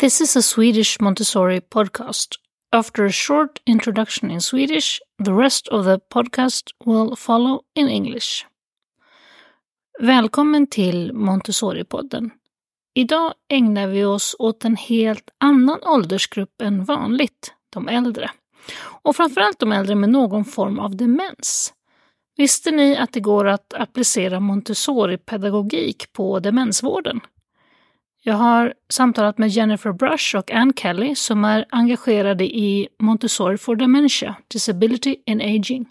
This is a Swedish Montessori podcast. After a short introduction in Swedish, the rest of the podcast will follow in English. Välkommen till Montessori-podden. Idag ägnar vi oss åt en helt annan åldersgrupp än vanligt, de äldre. Och framförallt de äldre med någon form av demens. Visste ni att det går att applicera Montessori-pedagogik på demensvården? Jag har samtalat med Jennifer Brush och Ann Kelly som är engagerade i Montessori for Dementia, Disability and Aging.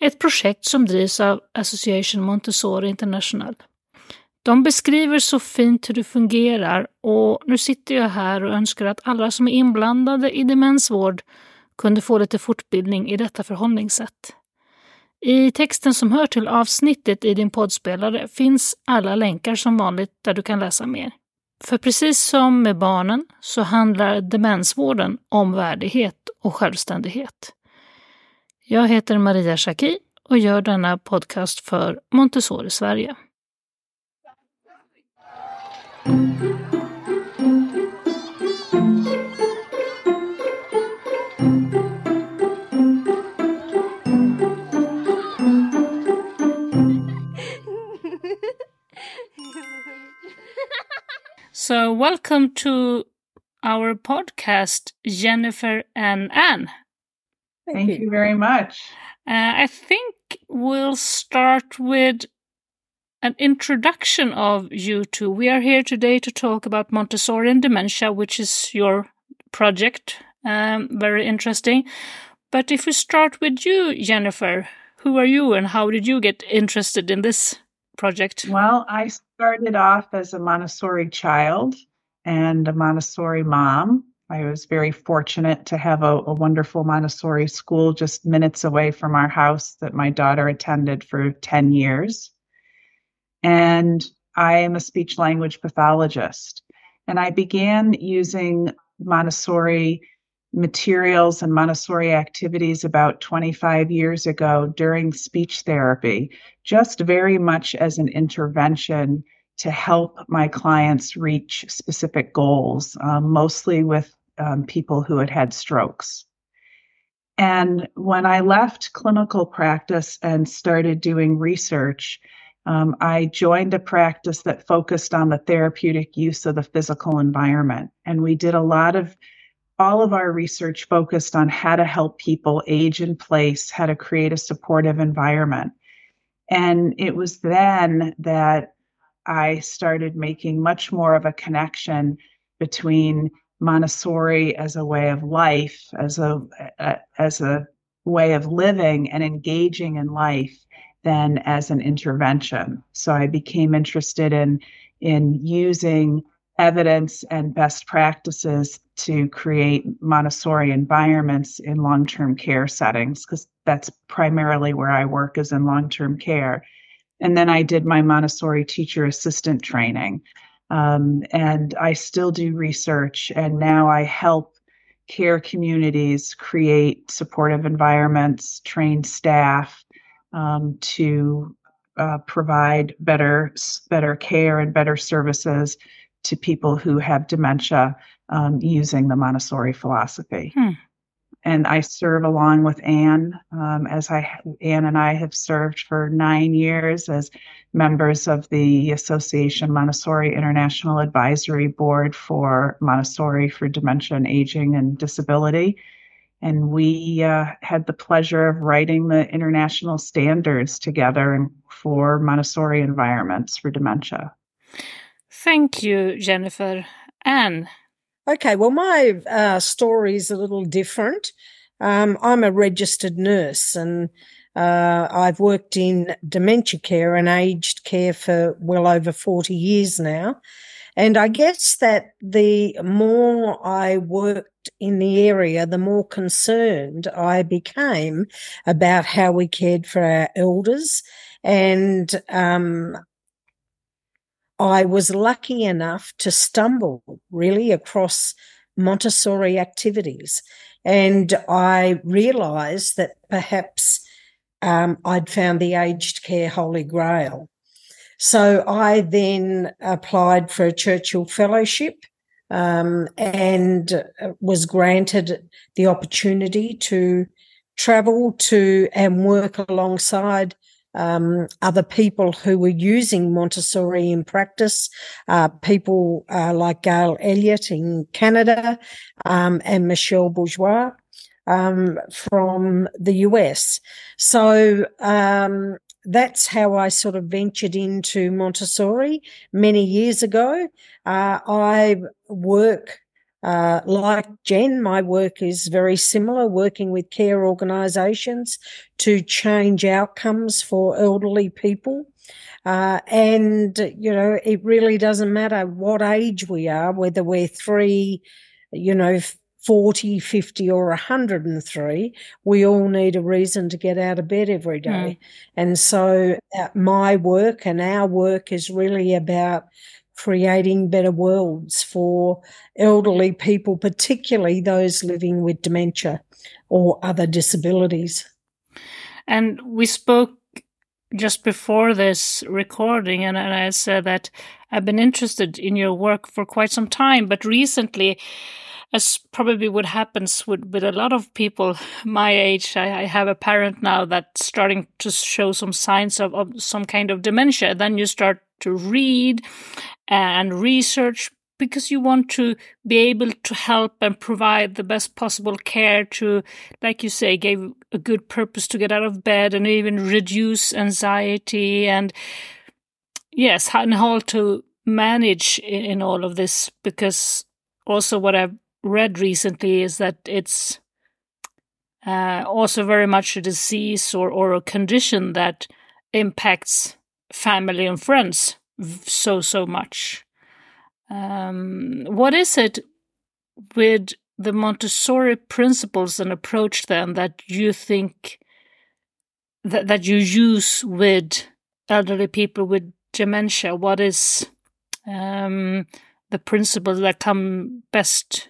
Ett projekt som drivs av Association Montessori International. De beskriver så fint hur det fungerar och nu sitter jag här och önskar att alla som är inblandade i demensvård kunde få lite fortbildning i detta förhållningssätt. I texten som hör till avsnittet i din poddspelare finns alla länkar som vanligt där du kan läsa mer. För precis som med barnen så handlar demensvården om värdighet och självständighet. Jag heter Maria Schacki och gör denna podcast för Montessori Sverige. Mm. Welcome to our podcast, Jennifer and Anne. Thank, Thank you. you. very much. Uh, I think we'll start with an introduction of you two. We are here today to talk about Montessori and dementia, which is your project. Um, very interesting. But if we start with you, Jennifer, who are you and how did you get interested in this project? Well, I started off as a Montessori child and a Montessori mom. I was very fortunate to have a, a, wonderful Montessori school just minutes away from our house that my daughter attended for 10 years. And I am a speech language pathologist. And I began using Montessori materials and Montessori activities about 25 years ago during speech therapy, just very much as an intervention to help my clients reach specific goals, um, mostly with um, people who had had strokes. And when I left clinical practice and started doing research, um, I joined a practice that focused on the therapeutic use of the physical environment. And we did a lot of all of our research focused on how to help people age in place, how to create a supportive environment. And it was then that I started making much more of a connection between Montessori as a way of life, as a, a as a way of living and engaging in life than as an intervention. So I became interested in in using evidence and best practices to create Montessori environments in long term care settings, because that's primarily where I work is in long term care. And then I did my Montessori teacher assistant training. Um, and I still do research, and now I help care communities create supportive environments, train staff um, to uh, provide better better care and better services to people who have dementia um, using the Montessori philosophy. Hmm. And I serve along with Anne, um, as I Anne and I have served for nine years as members of the Association Montessori International Advisory Board for Montessori for Dementia and Aging and Disability. And we uh, had the pleasure of writing the international standards together for Montessori environments for dementia. Thank you, Jennifer. Anne. Okay, well, my uh, story is a little different. Um, I'm a registered nurse and uh, I've worked in dementia care and aged care for well over 40 years now. And I guess that the more I worked in the area, the more concerned I became about how we cared for our elders. And um, I was lucky enough to stumble really across Montessori activities. And I realized that perhaps um, I'd found the aged care holy grail. So I then applied for a Churchill Fellowship um, and uh, was granted the opportunity to travel to and work alongside um, other people who were using Montessori in practice, uh, people uh, like Gail Elliott in Canada um, and Michelle Bourgeois um, from the US. So um, that's how I sort of ventured into Montessori many years ago. Uh, I work uh, like Jen, my work is very similar, working with care organisations to change outcomes for elderly people. Uh, and, you know, it really doesn't matter what age we are, whether we're three, you know, 40, 50 or 103, we all need a reason to get out of bed every day. Mm. And so uh, my work and our work is really about creating better worlds for elderly people, particularly those living with dementia or other disabilities. And we spoke just before this recording, and, and I said that I've been interested in your work for quite some time, but recently, as probably what happens with, with a lot of people my age, I, I, have a parent now that's starting to show some signs of, of some kind of dementia. Then you start to read and research because you want to be able to help and provide the best possible care to, like you say, give a good purpose to get out of bed and even reduce anxiety and yes, and how to manage in, all of this. Because also what I've read recently is that it's uh, also very much a disease or, or a condition that impacts family and friends so so much. Um, what is it with the Montessori principles and approach then that you think that that you use with elderly people with dementia? What is um, the principles that come best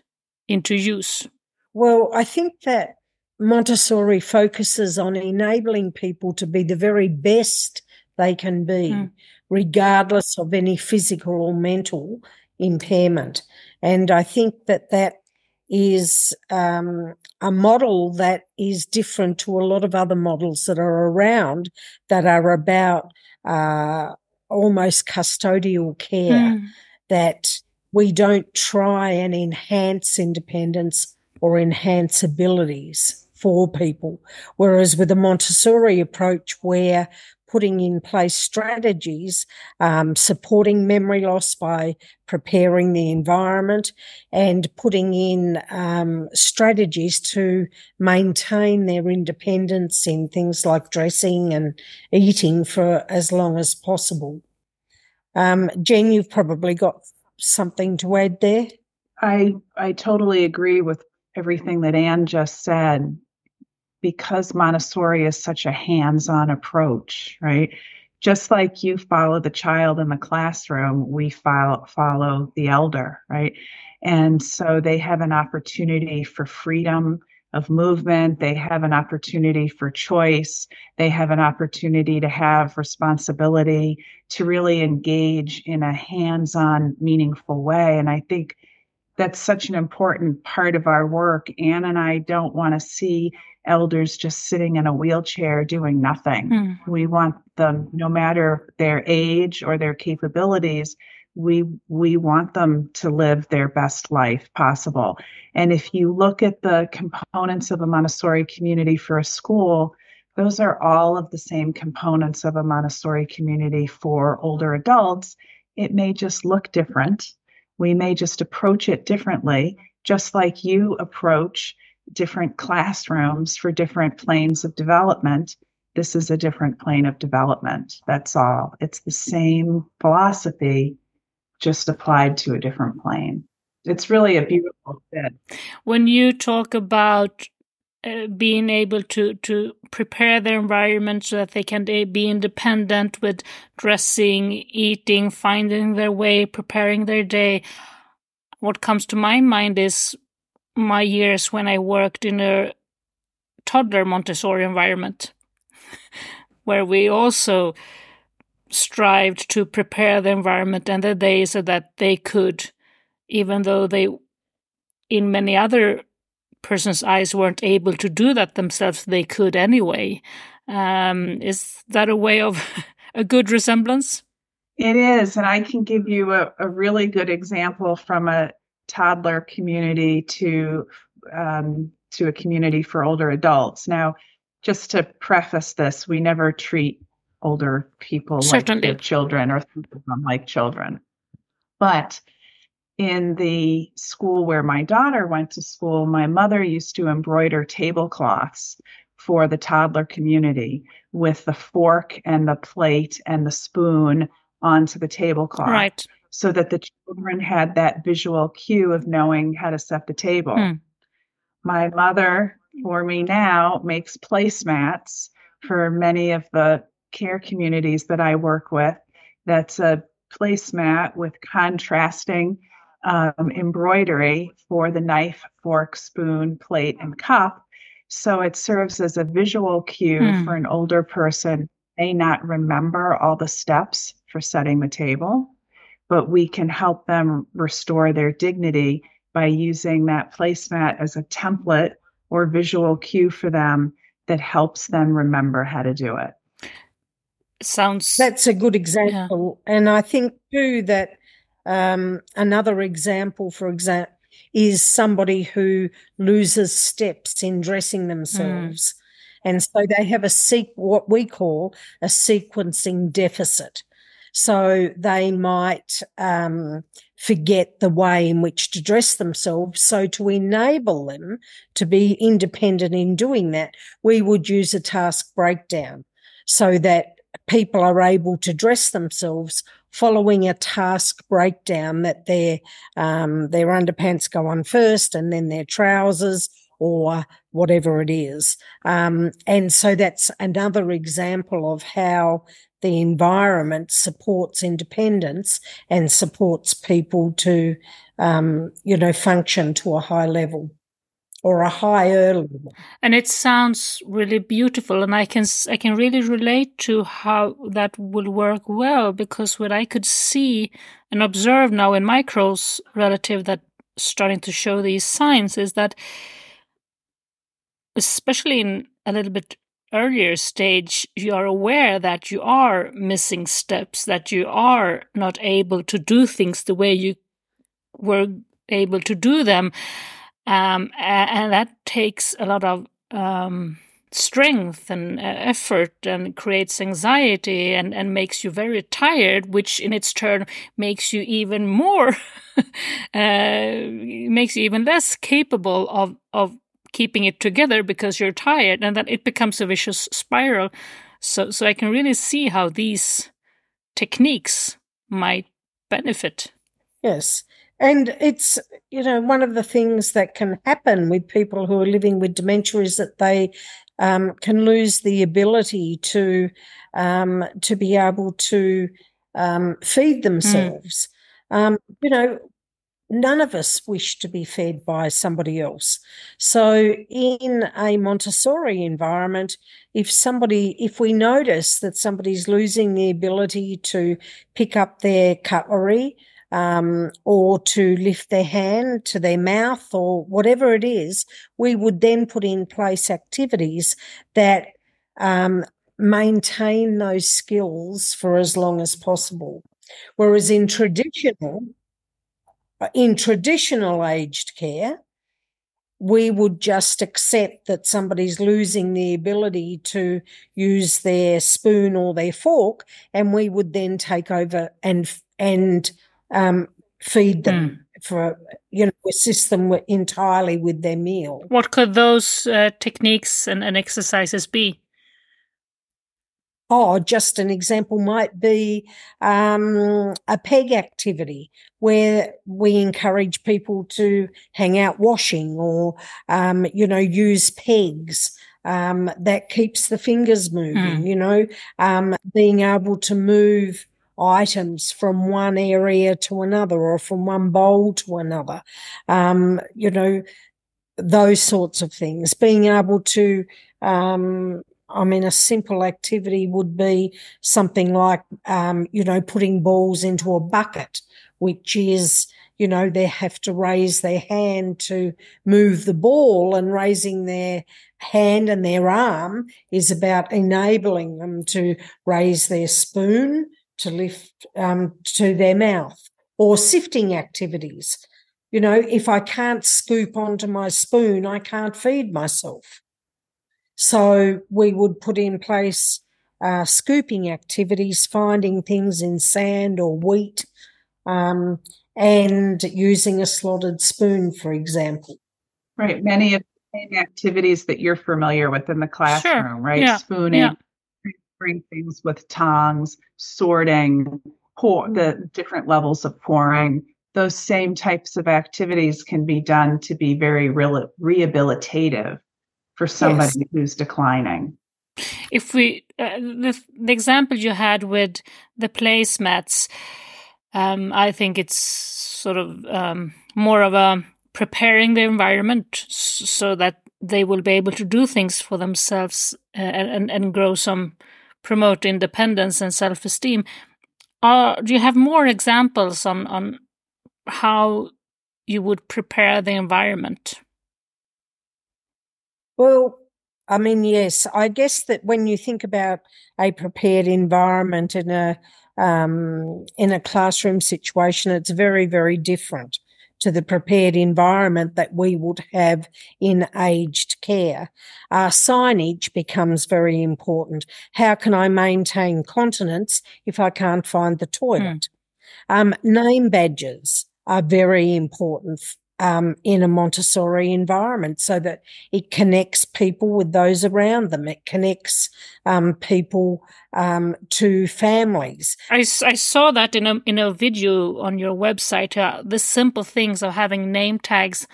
into use? Well, I think that Montessori focuses on enabling people to be the very best they can be, mm. regardless of any physical or mental impairment. And I think that that is um, a model that is different to a lot of other models that are around that are about uh, almost custodial care, mm. that we don't try and enhance independence or enhance abilities for people. Whereas with a Montessori approach where putting in place strategies, um, supporting memory loss by preparing the environment and putting in um, strategies to maintain their independence in things like dressing and eating for as long as possible. Um, Jen, you've probably got something to add there. I I totally agree with everything that Anne just said because Montessori is such a hands on approach, right? Just like you follow the child in the classroom, we follow, follow the elder, right? And so they have an opportunity for freedom of movement. They have an opportunity for choice. They have an opportunity to have responsibility to really engage in a hands on, meaningful way. And I think that's such an important part of our work. Anne and I don't want to see elders just sitting in a wheelchair doing nothing. Mm. We want them, no matter their age or their capabilities, we we want them to live their best life possible. And if you look at the components of a Montessori community for a school, those are all of the same components of a Montessori community for older adults. It may just look different. We may just approach it differently, just like you approach different classrooms for different planes of development. This is a different plane of development. That's all. It's the same philosophy, just applied to a different plane. It's really a beautiful fit. When you talk about uh, being able to to prepare their environment so that they can be independent with dressing, eating, finding their way, preparing their day. What comes to my mind is my years when I worked in a toddler Montessori environment, where we also strived to prepare the environment and the day so that they could even though they, in many other person's eyes, weren't able to do that themselves, they could anyway. Um, is that a way of a good resemblance? It is. And I can give you a, a really good example from a toddler community to um, to a community for older adults. Now, just to preface this, we never treat older people Certainly. like children or them like children. But in the school where my daughter went to school, my mother used to embroider tablecloths for the toddler community with the fork and the plate and the spoon onto the tablecloth. Right. So that the children had that visual cue of knowing how to set the table. Hmm. My mother, for me now, makes placemats for many of the care communities that I work with. That's a placemat with contrasting um, embroidery for the knife, fork, spoon, plate, and cup. So it serves as a visual cue mm. for an older person may not remember all the steps for setting the table, but we can help them restore their dignity by using that placemat as a template or visual cue for them that helps them remember how to do it sounds that's a good example yeah. and i think too that um, another example for example is somebody who loses steps in dressing themselves mm. and so they have a seq what we call a sequencing deficit so they might um, forget the way in which to dress themselves. So to enable them to be independent in doing that, we would use a task breakdown so that people are able to dress themselves following a task breakdown that their um, their underpants go on first and then their trousers or whatever it is. Um, and so that's another example of how the environment supports independence and supports people to, um, you know, function to a high level or a higher level. And it sounds really beautiful, and I can I can really relate to how that would work well because what I could see and observe now in my crow's relative that starting to show these signs is that, especially in a little bit earlier stage, you are aware that you are missing steps, that you are not able to do things the way you were able to do them. Um, and that takes a lot of um, strength and uh, effort and creates anxiety and, and makes you very tired, which in its turn makes you even more, uh, makes you even less capable of, of keeping it together because you're tired and then it becomes a vicious spiral. So, so I can really see how these techniques might benefit. Yes. And it's, you know, one of the things that can happen with people who are living with dementia is that they um, can lose the ability to um, to be able to um, feed hmm. themselves. Mm. you know, none of us wish to be fed by somebody else. So, in a Montessori environment, if somebody, if we notice that somebody's losing the ability to pick up their cutlery, um, or to lift their hand to their mouth or whatever it is, we would then put in place activities that um, maintain those skills for as long as possible. Whereas in traditional, in traditional aged care, we would just accept that somebody's losing the ability to use their spoon or their fork, and we would then take over and and um, feed them mm. for you know assist them entirely with their meal. What could those uh, techniques and, and exercises be? Oh, just an example might be um, a peg activity where we encourage people to hang out washing or, um, you know, use pegs. Um, that keeps the fingers moving, mm. you know, um, being able to move items from one area to another or from one bowl to another. Um, you know, those sorts of things. Being able to, um, I mean, a simple activity would be something like, um, you know, putting balls into a bucket, which is, you know, they have to raise their hand to move the ball and raising their hand and their arm is about enabling them to raise their spoon to lift um, to their mouth or sifting activities. You know, if I can't scoop onto my spoon, I can't feed myself. So we would put in place uh, scooping activities, finding things in sand or wheat, um, and using a slotted spoon, for example. Right. Many of the same activities that you're familiar with in the classroom, sure. right? Yeah. Spooning, yeah. bring things with tongs, sorting, pour, the different levels of pouring. Those same types of activities can be done to be very re- rehabilitative for somebody yes. who's declining. If we, uh, the, the example you had with the placemats, um, I think it's sort of um, more of a preparing the environment so that they will be able to do things for themselves uh, and, and grow some, promote independence and self esteem. Uh, do you have more examples on, on how you would prepare the environment? Well, I mean, yes, I guess that when you think about a prepared environment in a um, in a classroom situation, it's very, very different to the prepared environment that we would have in aged care. Our signage becomes very important. How can I maintain continence if I can't find the toilet? Mm. Um, name badges are very important um, in a Montessori environment so that it connects people with those around them. It connects um, people um, to families. I, I saw that in a, in a video on your website, uh, the simple things of having name tags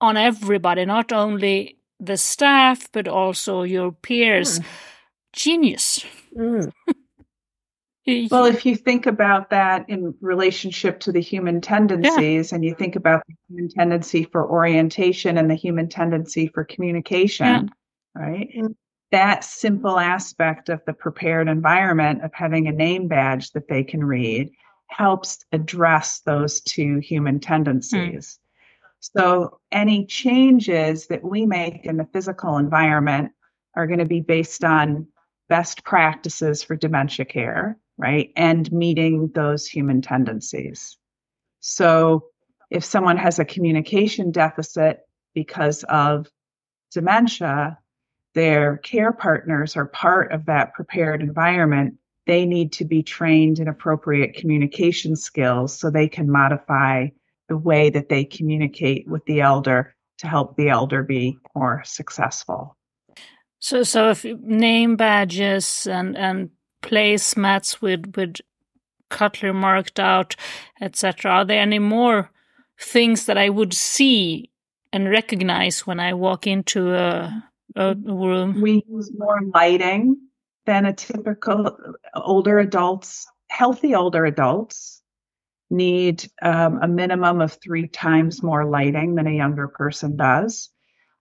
on everybody, not only the staff, but also your peers. Mm. Genius. Mm. Well, if you think about that in relationship to the human tendencies yeah. and you think about the human tendency for orientation and the human tendency for communication, yeah. right? That simple aspect of the prepared environment of having a name badge that they can read helps address those two human tendencies. Mm. So any changes that we make in the physical environment are going to be based on best practices for dementia care right? And meeting those human tendencies. So if someone has a communication deficit because of dementia, their care partners are part of that prepared environment. They need to be trained in appropriate communication skills so they can modify the way that they communicate with the elder to help the elder be more successful. So, so if name badges and and placemats with with cutlery marked out, etc. Are there any more things that I would see and recognize when I walk into a, a room? We use more lighting than a typical older adults. Healthy older adults need um, a minimum of three times more lighting than a younger person does.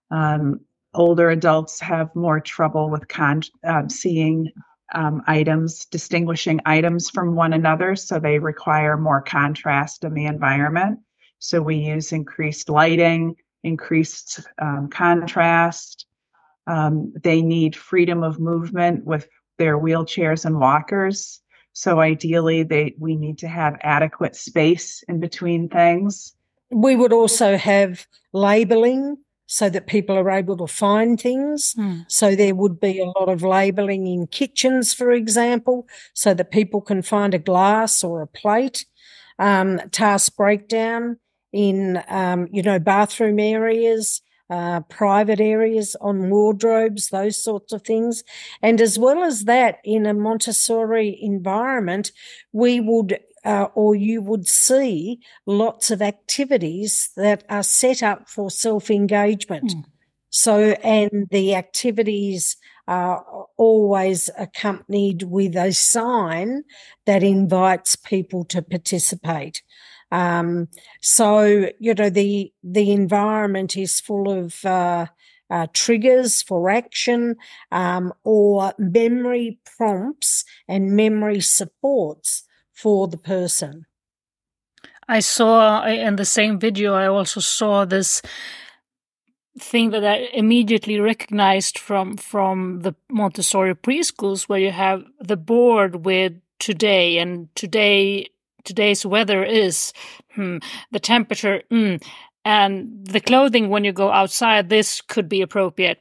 Um, older adults have more trouble with con- uh, seeing um, items, distinguishing items from one another. So they require more contrast in the environment. So we use increased lighting, increased um, contrast. Um, they need freedom of movement with their wheelchairs and walkers. So ideally, they we need to have adequate space in between things. We would also have labeling so that people are able to find things. Mm. So there would be a lot of labeling in kitchens, for example, so that people can find a glass or a plate. Um, task breakdown in, um, you know, bathroom areas, uh, private areas on wardrobes, those sorts of things. And as well as that, in a Montessori environment, we would uh, or you would see lots of activities that are set up for self engagement. Mm. So, and the activities are always accompanied with a sign that invites people to participate. Um, so, you know, the, the environment is full of, uh, uh, triggers for action um, or memory prompts and memory supports for the person. I saw in the same video, I also saw this thing that I immediately recognized from from the Montessori preschools where you have the board with today and today today's weather is hmm, the temperature mm, and the clothing when you go outside this could be appropriate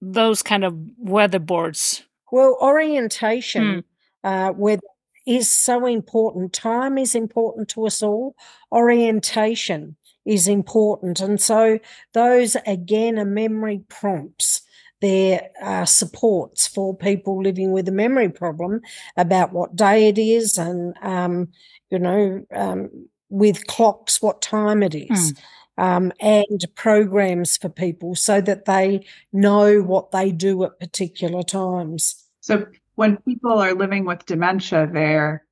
those kind of weather boards well orientation mm. uh, with is so important time is important to us all orientation is important and so those again are memory prompts there are supports for people living with a memory problem about what day it is and, um, you know, um, with clocks, what time it is. Mm. Um, and programs for people so that they know what they do at particular times. So when people are living with dementia, they're,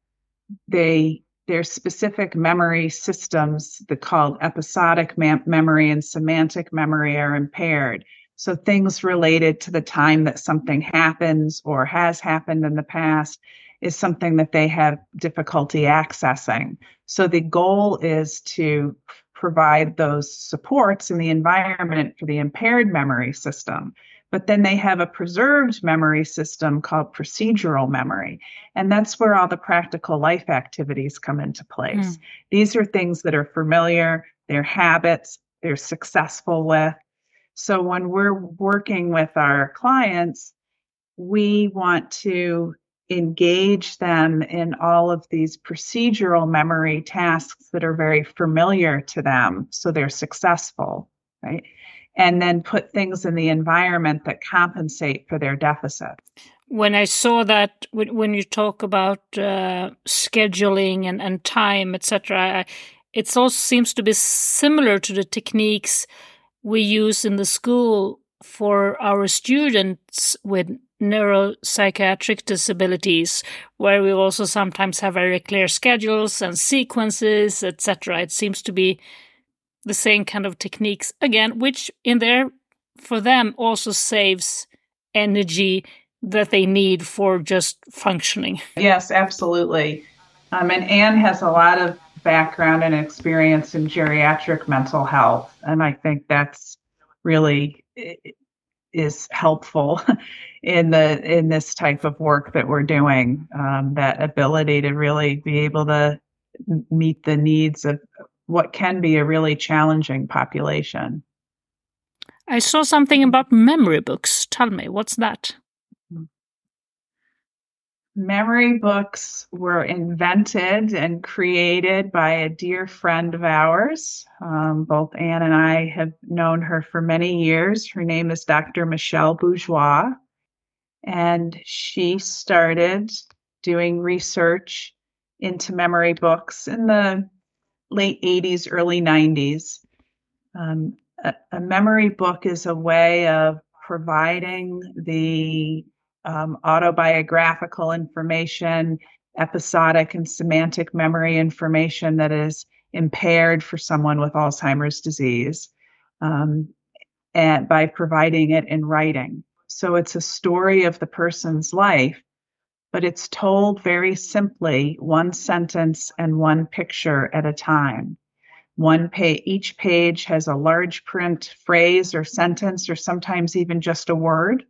they their specific memory systems, the called episodic memory and semantic memory, are impaired. So things related to the time that something happens or has happened in the past is something that they have difficulty accessing. So the goal is to provide those supports in the environment for the impaired memory system. But then they have a preserved memory system called procedural memory. And that's where all the practical life activities come into place. Mm. These are things that are familiar, they're habits, they're successful with, so when we're working with our clients, we want to engage them in all of these procedural memory tasks that are very familiar to them so they're successful, right? And then put things in the environment that compensate for their deficits. When I saw that, when you talk about uh, scheduling and, and time, etc., it also seems to be similar to the techniques we use in the school for our students with neuropsychiatric disabilities, where we also sometimes have very clear schedules and sequences, etc. It seems to be the same kind of techniques again, which in there for them also saves energy that they need for just functioning. Yes, absolutely. Um, and Anne has a lot of background and experience in geriatric mental health. And I think that's really is helpful in the in this type of work that we're doing. Um, that ability to really be able to meet the needs of what can be a really challenging population. I saw something about memory books. Tell me, what's that? memory books were invented and created by a dear friend of ours. Um, both Anne and I have known her for many years. Her name is Dr. Michelle Bourgeois, and she started doing research into memory books in the late 80s, early 90s. Um, a, a memory book is a way of providing the um, autobiographical information, episodic and semantic memory information that is impaired for someone with Alzheimer's disease, um, and by providing it in writing. So it's a story of the person's life, but it's told very simply, one sentence and one picture at a time. One page, each page has a large print phrase or sentence, or sometimes even just a word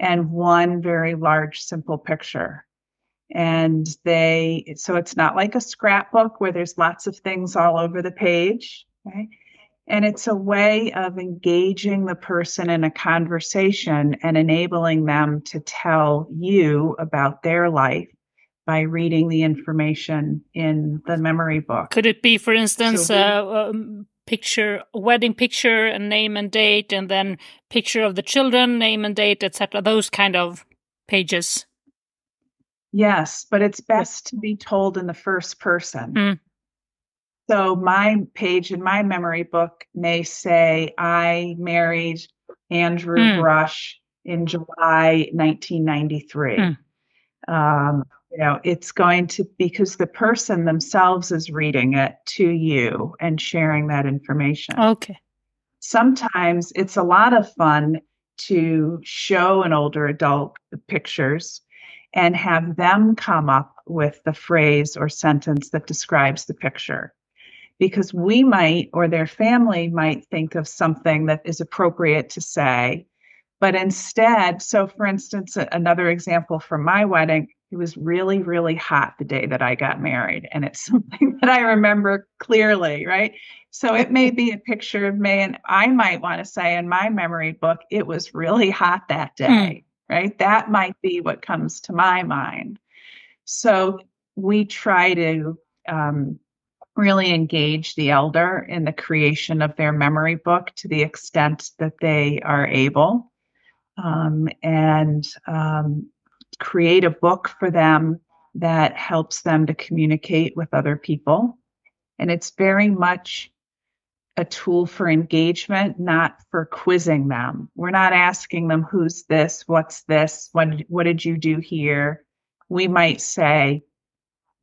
and one very large, simple picture. And they, so it's not like a scrapbook where there's lots of things all over the page. Okay? And it's a way of engaging the person in a conversation and enabling them to tell you about their life by reading the information in the memory book. Could it be, for instance, so uh, um, picture, wedding picture, and name and date, and then picture of the children, name and date, etc. Those kind of pages. Yes, but it's best to be told in the first person. Mm. So my page in my memory book may say, I married Andrew mm. Brush in July 1993. Mm. Um, you know it's going to because the person themselves is reading it to you and sharing that information okay sometimes it's a lot of fun to show an older adult the pictures and have them come up with the phrase or sentence that describes the picture. Because we might, or their family might think of something that is appropriate to say. But instead, so for instance, another example from my wedding, it was really, really hot the day that I got married. And it's something that I remember clearly, right? So it may be a picture of me, and I might want to say in my memory book, it was really hot that day, mm. right? That might be what comes to my mind. So we try to um, really engage the elder in the creation of their memory book to the extent that they are able. Um, and um, create a book for them that helps them to communicate with other people. And it's very much a tool for engagement, not for quizzing them. We're not asking them, who's this? What's this? What, what did you do here? We might say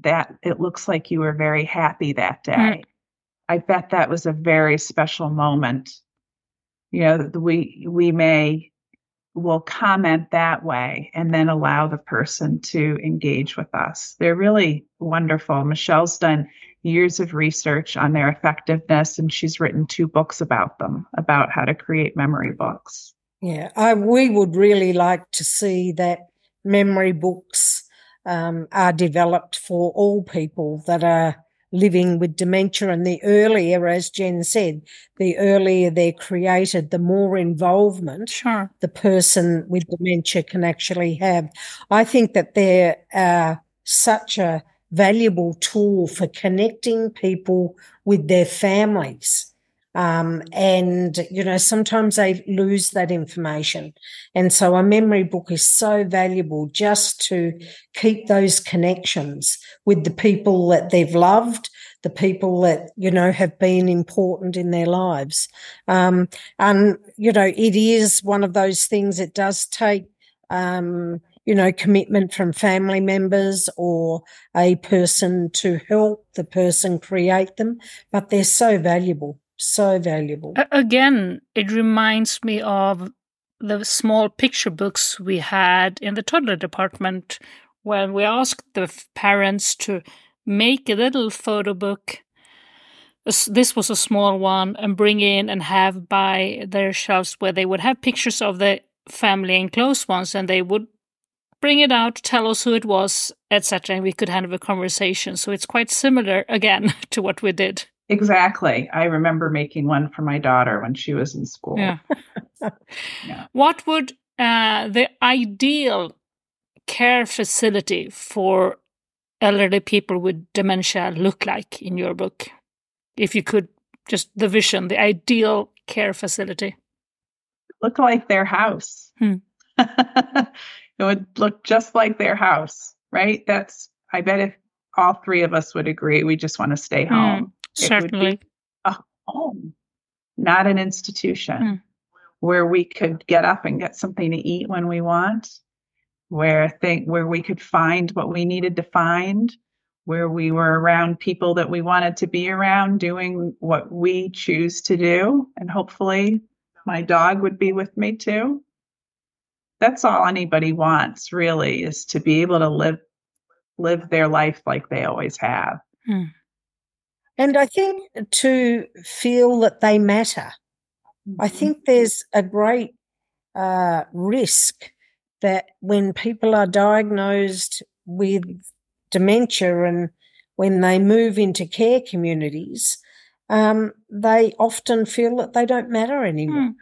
that it looks like you were very happy that day. Mm. I bet that was a very special moment. You know, we, we may will comment that way and then allow the person to engage with us. They're really wonderful. Michelle's done years of research on their effectiveness and she's written two books about them, about how to create memory books. Yeah, I, we would really like to see that memory books um, are developed for all people that are living with dementia. And the earlier, as Jen said, the earlier they're created, the more involvement sure. the person with dementia can actually have. I think that they're uh, such a valuable tool for connecting people with their families. Um, and, you know, sometimes they lose that information. And so a memory book is so valuable just to keep those connections with the people that they've loved, the people that, you know, have been important in their lives. Um, and, you know, it is one of those things that does take, um, you know, commitment from family members or a person to help the person create them, but they're so valuable so valuable. Again, it reminds me of the small picture books we had in the toddler department when we asked the parents to make a little photo book. This was a small one, and bring in and have by their shelves where they would have pictures of the family and close ones, and they would bring it out, tell us who it was, etc., and we could have a conversation. So it's quite similar again to what we did. Exactly. I remember making one for my daughter when she was in school. Yeah. yeah. What would uh, the ideal care facility for elderly people with dementia look like in your book? If you could just the vision, the ideal care facility. Look like their house. Hmm. it would look just like their house, right? That's, I bet if all three of us would agree, we just want to stay hmm. home. Certainly. a home, not an institution mm. where we could get up and get something to eat when we want, where think where we could find what we needed to find, where we were around people that we wanted to be around doing what we choose to do. And hopefully my dog would be with me too. That's all anybody wants really is to be able to live live their life like they always have. Mm. And I think to feel that they matter. I mm-hmm. think there's a great uh, risk that when people are diagnosed with dementia and when they move into care communities, um, they often feel that they don't matter anymore. Mm.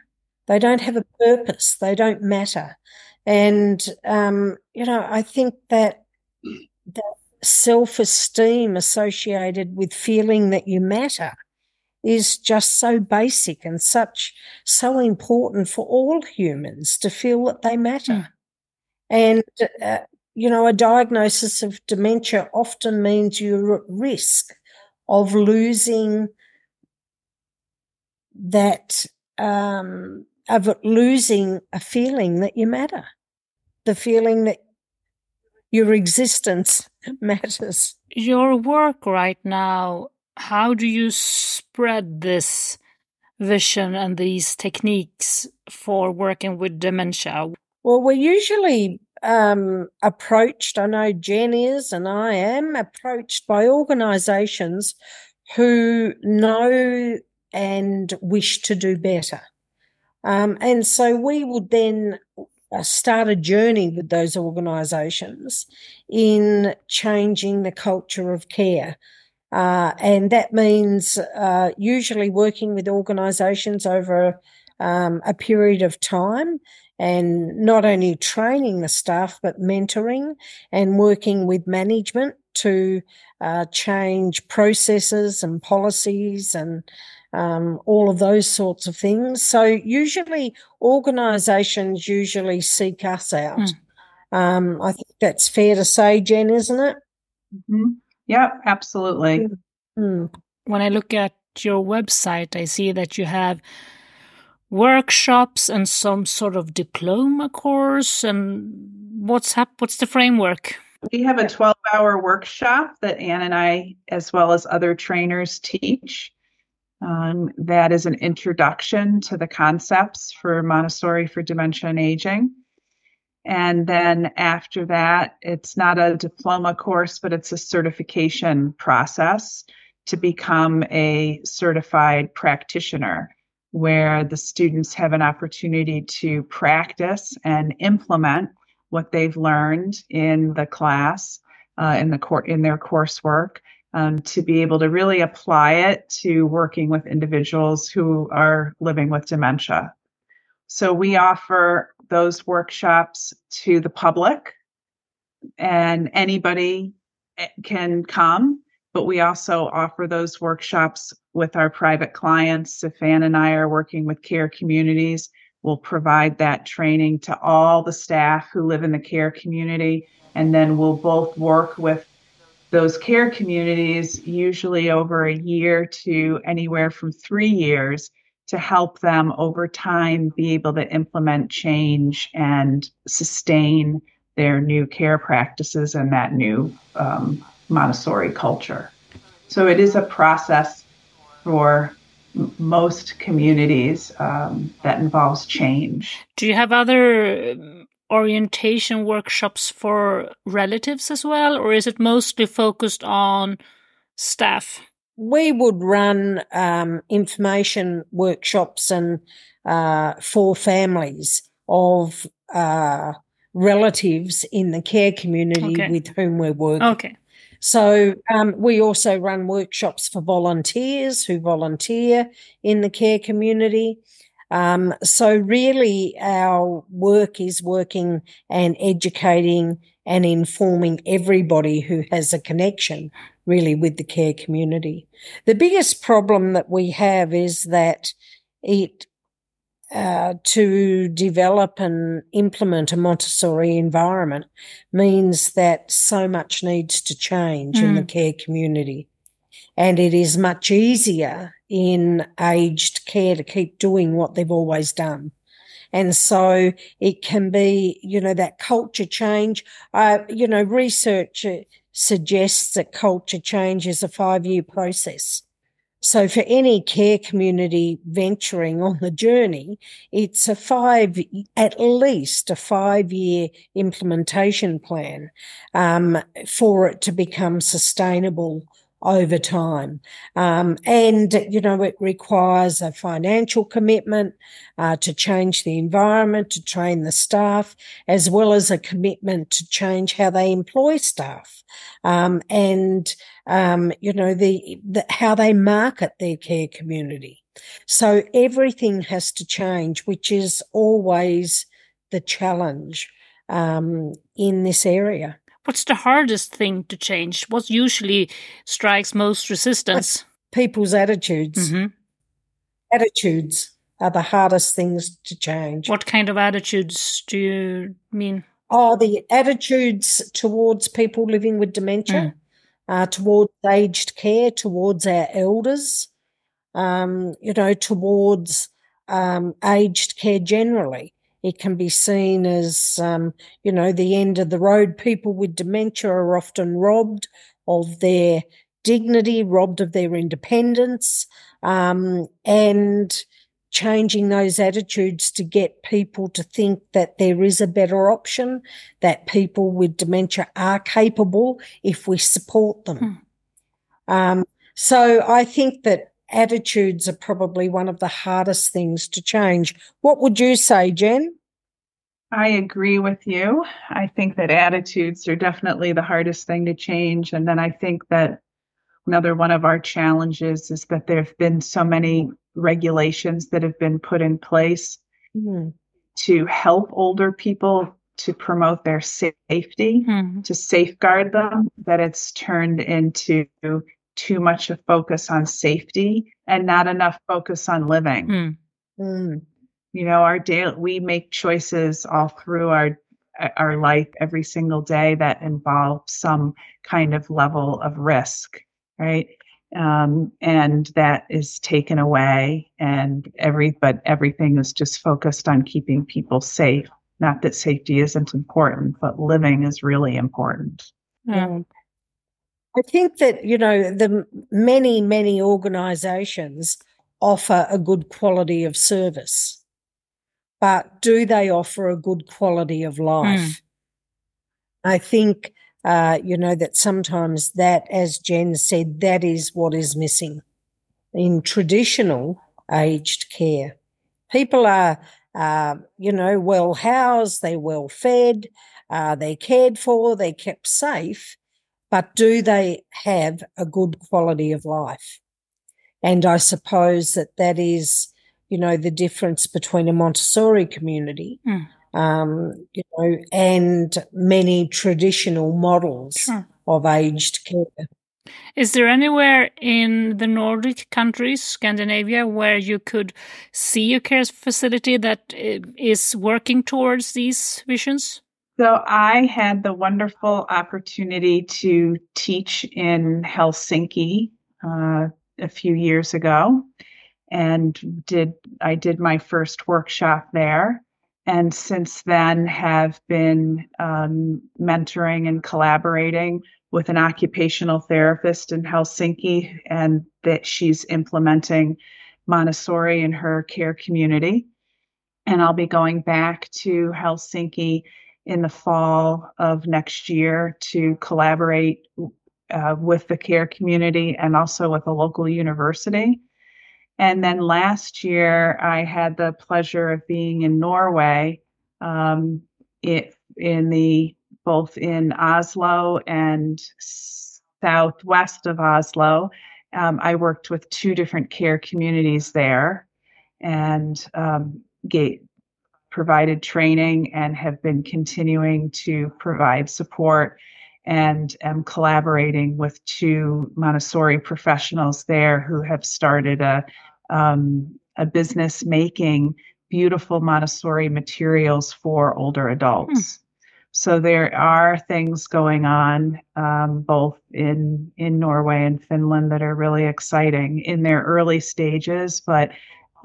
They don't have a purpose. They don't matter. And, um, you know, I think that, that self esteem associated with feeling that you matter is just so basic and such so important for all humans to feel that they matter. Mm. And, uh, you know, a diagnosis of dementia often means you're at risk of losing that, um, of losing a feeling that you matter, the feeling that your existence matters. Your work right now, how do you spread this vision and these techniques for working with dementia? Well, we're usually um, approached, I know Jen is, and I am approached by organisations who know and wish to do better. Um, and so we would then start a journey with those organisations in changing the culture of care. Uh, and that means uh, usually working with organisations over um, a period of time and not only training the staff, but mentoring and working with management to uh, change processes and policies and um, all of those sorts of things. So usually organisations usually seek us out. Mm. Um, I think that's fair to say, Jen, isn't it? Mm-hmm. Yeah, absolutely. Mm. When I look at your website, I see that you have workshops and some sort of diploma course. And what's hap- what's the framework? We have a 12 hour workshop that Anne and I, as well as other trainers, teach. Um, that is an introduction to the concepts for Montessori for dementia and aging. And then after that, it's not a diploma course, but it's a certification process to become a certified practitioner where the students have an opportunity to practice and implement what they've learned in the class, uh, in the court, in their coursework, um, to be able to really apply it to working with individuals who are living with dementia. So we offer those workshops to the public, and anybody eh, can come. But we also offer those workshops with our private clients. If and I are working with care communities, we'll provide that training to all the staff who live in the care community. And then we'll both work with those care communities, usually over a year to anywhere from three years, to help them over time be able to implement change and sustain their new care practices and that new um, Montessori culture. So it is a process for most communities um, that involves change. Do you have other orientation workshops for relatives as well, or is it mostly focused on staff? We would run um, information workshops and uh, for families of uh, relatives in the care community okay. with whom we're working. Okay. So um, we also run workshops for volunteers who volunteer in the care community. Um, so really our work is working and educating and informing everybody who has a connection really with the care community. The biggest problem that we have is that it uh, to develop and implement a Montessori environment means that so much needs to change mm. in the hmm. care community. And it is much easier in aged care to keep doing what they've always done. And so it can be, you know, that culture change. Uh, you know, research suggests that culture change is a five year process. So for any care community venturing on the journey, it's a five, at least a five year implementation plan, um, for it to become sustainable over time. Um, and, you know, it requires a financial commitment uh, to change the environment, to train the staff, as well as a commitment to change how they employ staff. Um, and, um, you know, the, the, how they market their care community. So everything has to change, which is always the challenge, um, in this area. What's the hardest thing to change? What usually strikes most resistance? People's attitudes. Mm-hmm. Attitudes are the hardest things to change. What kind of attitudes do you mean? Oh, the attitudes towards people living with dementia, mm. uh, towards aged care, towards our elders, um, you know, towards um, aged care generally. It can be seen as, um, you know, the end of the road. People with dementia are often robbed of their dignity, robbed of their independence. Um, and, changing those attitudes to get people to think that there is a better option, that people with dementia are capable if we support them. Hmm. Um, so I think that attitudes are probably one of the hardest things to change. What would you say, Jen? I agree with you. I think that attitudes are definitely the hardest thing to change. And then I think that another one of our challenges is that there have been so many regulations that have been put in place Mm. to help older people to promote their safety, Hmm. to safeguard them, that it's turned into too much a focus on safety and not enough focus on living. Hmm. Mm. You know, our daily we make choices all through our our life every single day that involve some kind of level of risk, right? Um, and that is taken away, and every but everything is just focused on keeping people safe. Not that safety isn't important, but living is really important. Yeah. I think that, you know, the many, many organizations offer a good quality of service, but do they offer a good quality of life? I think, uh, you know, that sometimes that, as Jen said, that is what is missing in traditional aged care. People are, uh, you know, well housed, they're well fed, uh, they're cared for, they're kept safe, but do they have a good quality of life? And I suppose that that is, you know, the difference between a Montessori community, Mm. um, you know, and many traditional models Sure. of aged care. Is there anywhere in the Nordic countries, Scandinavia, where you could see a care facility that uh, working towards these visions? So I had the wonderful opportunity to teach in Helsinki uh, a few years ago, and did I did my first workshop there, and since then have been um, mentoring and collaborating with an occupational therapist in Helsinki, and that she's implementing Montessori in her care community. And I'll be going back to Helsinki in the fall of next year to collaborate uh, with the care community and also with a local university. And then last year, I had the pleasure of being in Norway, um, it, in the both in Oslo and southwest of Oslo. Um, I worked with two different care communities there, and um, gave, provided training and have been continuing to provide support and am collaborating with two Montessori professionals there who have started a um, a business making beautiful Montessori materials for older adults. So there are things going on um, both in in Norway and Finland that are really exciting in their early stages, but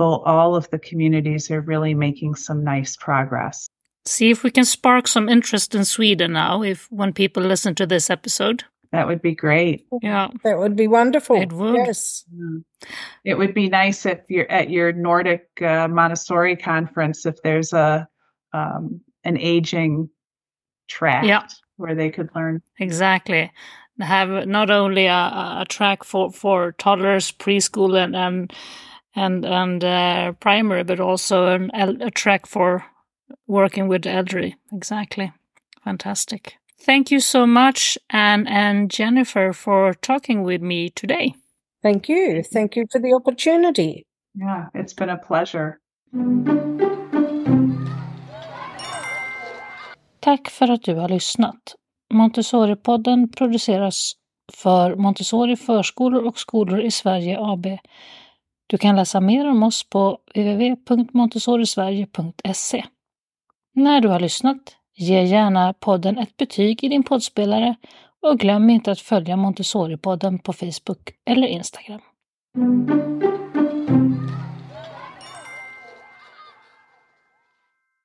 both, all of the communities are really making some nice progress. See if we can spark some interest in Sweden now, if when people listen to this episode. That would be great. Yeah. That would be wonderful. It would. Yes. It would be nice if you're at your Nordic uh, Montessori conference if there's a um, an aging track Yeah. where they could learn. Exactly. Have not only a, a track for, for toddlers, preschool, and and and, and uh, primary, but also an, a track for working with elderly. Exactly. Fantastic. Thank you so much, Anne and Jennifer, for talking with me today. Thank you. Thank you for the opportunity. Yeah, it's been a pleasure. Tack för att du har lyssnat. Montessori-podden produceras för Montessori förskolor och skolor i Sverige AB. Du kan läsa mer om oss på www.montessorisverige.se. När du har lyssnat, ge gärna podden ett betyg i din poddspelare och glöm inte att följa Montessori-podden på Facebook eller Instagram.